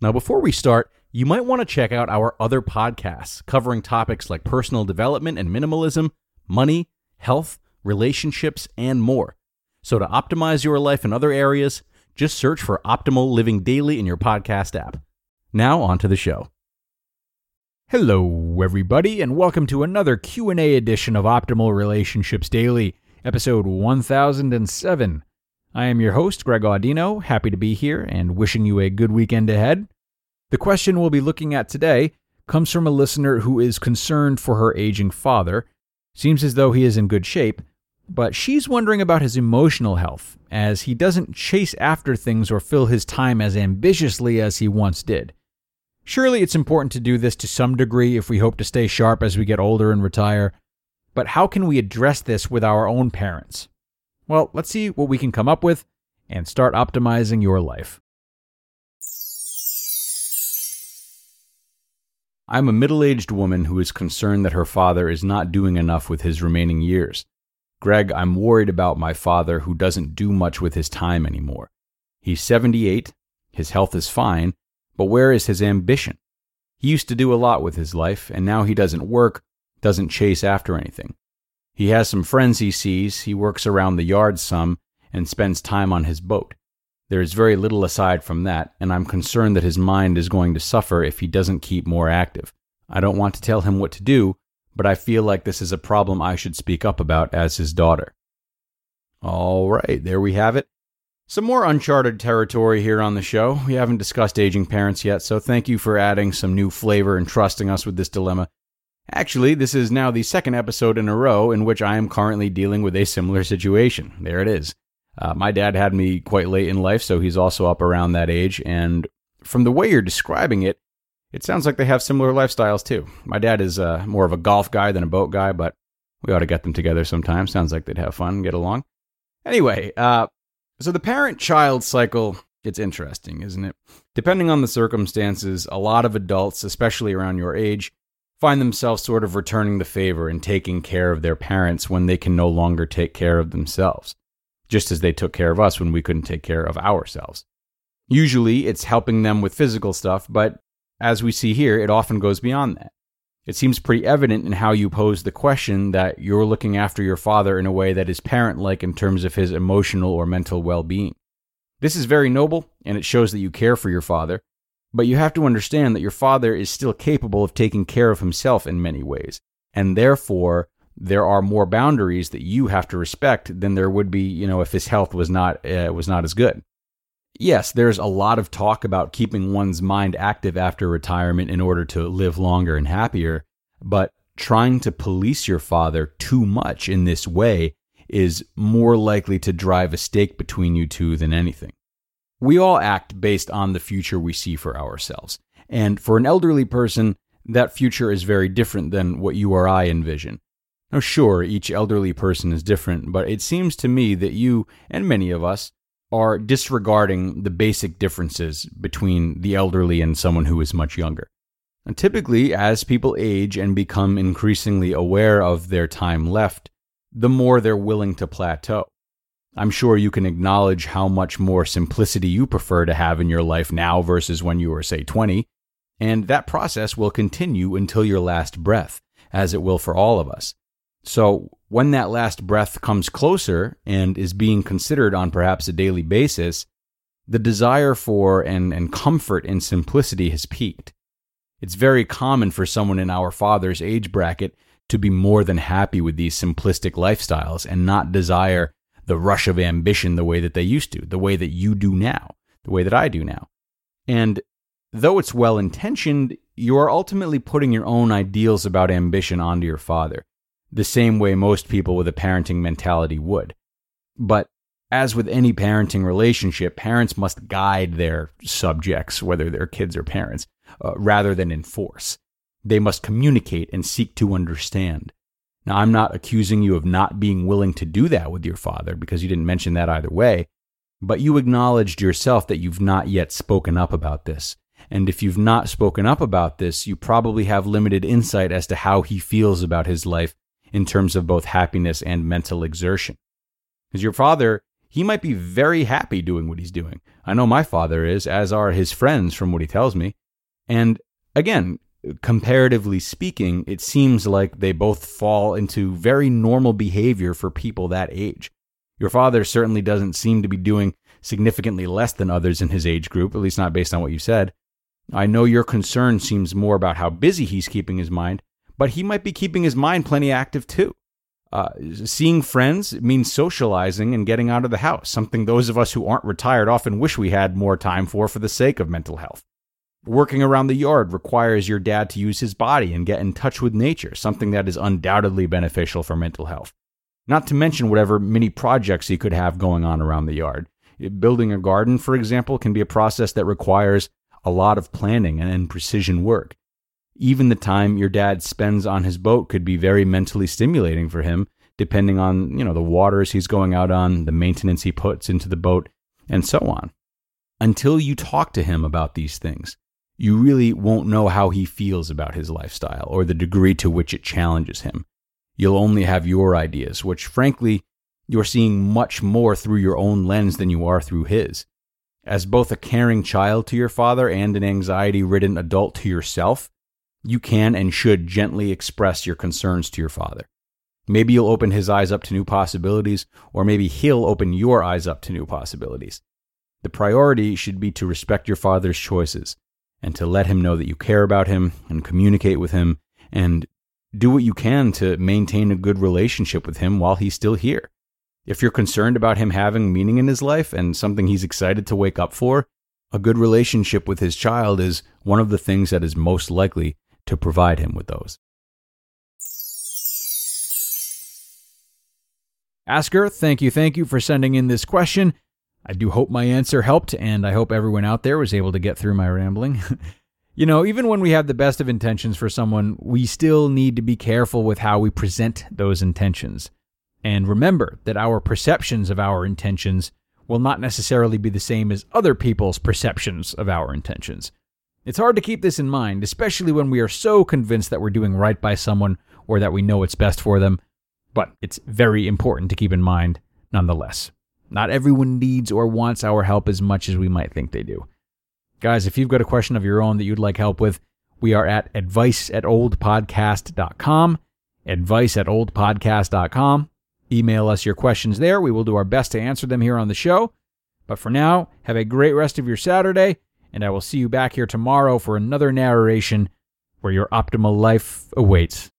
Now, before we start, you might want to check out our other podcasts covering topics like personal development and minimalism, money, health, relationships, and more. So, to optimize your life in other areas, just search for Optimal Living Daily in your podcast app. Now, on to the show. Hello, everybody, and welcome to another Q&A edition of Optimal Relationships Daily, episode 1007. I am your host, Greg Audino, happy to be here and wishing you a good weekend ahead. The question we'll be looking at today comes from a listener who is concerned for her aging father. Seems as though he is in good shape, but she's wondering about his emotional health, as he doesn't chase after things or fill his time as ambitiously as he once did. Surely it's important to do this to some degree if we hope to stay sharp as we get older and retire, but how can we address this with our own parents? Well, let's see what we can come up with and start optimizing your life. I'm a middle aged woman who is concerned that her father is not doing enough with his remaining years. Greg, I'm worried about my father who doesn't do much with his time anymore. He's 78, his health is fine, but where is his ambition? He used to do a lot with his life, and now he doesn't work, doesn't chase after anything. He has some friends he sees, he works around the yard some, and spends time on his boat. There is very little aside from that, and I'm concerned that his mind is going to suffer if he doesn't keep more active. I don't want to tell him what to do, but I feel like this is a problem I should speak up about as his daughter. All right, there we have it. Some more uncharted territory here on the show. We haven't discussed aging parents yet, so thank you for adding some new flavor and trusting us with this dilemma. Actually, this is now the second episode in a row in which I am currently dealing with a similar situation. There it is. Uh, my dad had me quite late in life, so he's also up around that age. And from the way you're describing it, it sounds like they have similar lifestyles too. My dad is uh, more of a golf guy than a boat guy, but we ought to get them together sometime. Sounds like they'd have fun, get along. Anyway, uh, so the parent child cycle, it's interesting, isn't it? Depending on the circumstances, a lot of adults, especially around your age, find themselves sort of returning the favor and taking care of their parents when they can no longer take care of themselves, just as they took care of us when we couldn't take care of ourselves. Usually, it's helping them with physical stuff, but as we see here, it often goes beyond that. It seems pretty evident in how you pose the question that you're looking after your father in a way that is parent like in terms of his emotional or mental well being. This is very noble, and it shows that you care for your father, but you have to understand that your father is still capable of taking care of himself in many ways. And therefore, there are more boundaries that you have to respect than there would be, you know, if his health was not uh, was not as good. Yes, there's a lot of talk about keeping one's mind active after retirement in order to live longer and happier, but trying to police your father too much in this way is more likely to drive a stake between you two than anything. We all act based on the future we see for ourselves. And for an elderly person, that future is very different than what you or I envision. Now, sure, each elderly person is different, but it seems to me that you, and many of us, are disregarding the basic differences between the elderly and someone who is much younger. And typically, as people age and become increasingly aware of their time left, the more they're willing to plateau. I'm sure you can acknowledge how much more simplicity you prefer to have in your life now versus when you were, say, 20. And that process will continue until your last breath, as it will for all of us. So, when that last breath comes closer and is being considered on perhaps a daily basis, the desire for and, and comfort in simplicity has peaked. It's very common for someone in our father's age bracket to be more than happy with these simplistic lifestyles and not desire the rush of ambition the way that they used to, the way that you do now, the way that I do now. And though it's well intentioned, you are ultimately putting your own ideals about ambition onto your father, the same way most people with a parenting mentality would. But as with any parenting relationship, parents must guide their subjects, whether they're kids or parents, uh, rather than enforce. They must communicate and seek to understand. Now, I'm not accusing you of not being willing to do that with your father because you didn't mention that either way, but you acknowledged yourself that you've not yet spoken up about this. And if you've not spoken up about this, you probably have limited insight as to how he feels about his life in terms of both happiness and mental exertion. Because your father, he might be very happy doing what he's doing. I know my father is, as are his friends from what he tells me. And again, comparatively speaking, it seems like they both fall into very normal behavior for people that age. Your father certainly doesn't seem to be doing significantly less than others in his age group, at least not based on what you said. I know your concern seems more about how busy he's keeping his mind, but he might be keeping his mind plenty active too. Uh, seeing friends means socializing and getting out of the house, something those of us who aren't retired often wish we had more time for for the sake of mental health. Working around the yard requires your dad to use his body and get in touch with nature, something that is undoubtedly beneficial for mental health. Not to mention whatever mini projects he could have going on around the yard. Eh, building a garden, for example, can be a process that requires a lot of planning and precision work. Even the time your dad spends on his boat could be very mentally stimulating for him, depending on, you know, the waters he's going out on, the maintenance he puts into the boat, and so on. Until you talk to him about these things, you really won't know how he feels about his lifestyle or the degree to which it challenges him. You'll only have your ideas, which frankly, you're seeing much more through your own lens than you are through his. As both a caring child to your father and an anxiety ridden adult to yourself, you can and should gently express your concerns to your father. Maybe you'll open his eyes up to new possibilities, or maybe he'll open your eyes up to new possibilities. The priority should be to respect your father's choices and to let him know that you care about him and communicate with him and do what you can to maintain a good relationship with him while he's still here. If you're concerned about him having meaning in his life and something he's excited to wake up for, a good relationship with his child is one of the things that is most likely to provide him with those. Asker, thank you, thank you for sending in this question. I do hope my answer helped, and I hope everyone out there was able to get through my rambling. you know, even when we have the best of intentions for someone, we still need to be careful with how we present those intentions. And remember that our perceptions of our intentions will not necessarily be the same as other people's perceptions of our intentions. It's hard to keep this in mind, especially when we are so convinced that we're doing right by someone or that we know what's best for them, but it's very important to keep in mind nonetheless. Not everyone needs or wants our help as much as we might think they do. Guys, if you've got a question of your own that you'd like help with, we are at advice at oldpodcast.com. Advice at oldpodcast.com. Email us your questions there. We will do our best to answer them here on the show. But for now, have a great rest of your Saturday, and I will see you back here tomorrow for another narration where your optimal life awaits.